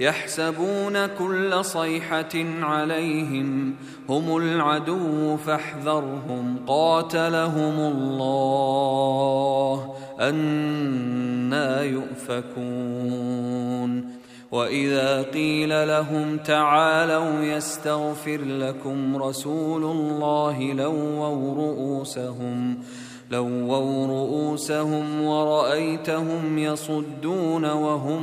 يحسبون كل صيحة عليهم هم العدو فاحذرهم قاتلهم الله أنا يؤفكون وإذا قيل لهم تعالوا يستغفر لكم رسول الله لووا رؤوسهم لووا رؤوسهم ورأيتهم يصدون وهم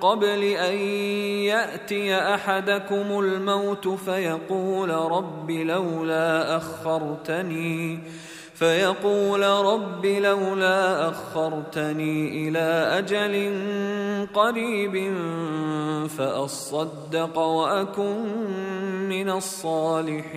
قبل أن يأتي أحدكم الموت فيقول رب لولا أخرتني فيقول رب لولا أخرتني إلى أجل قريب فأصدق وأكن من الصالحين.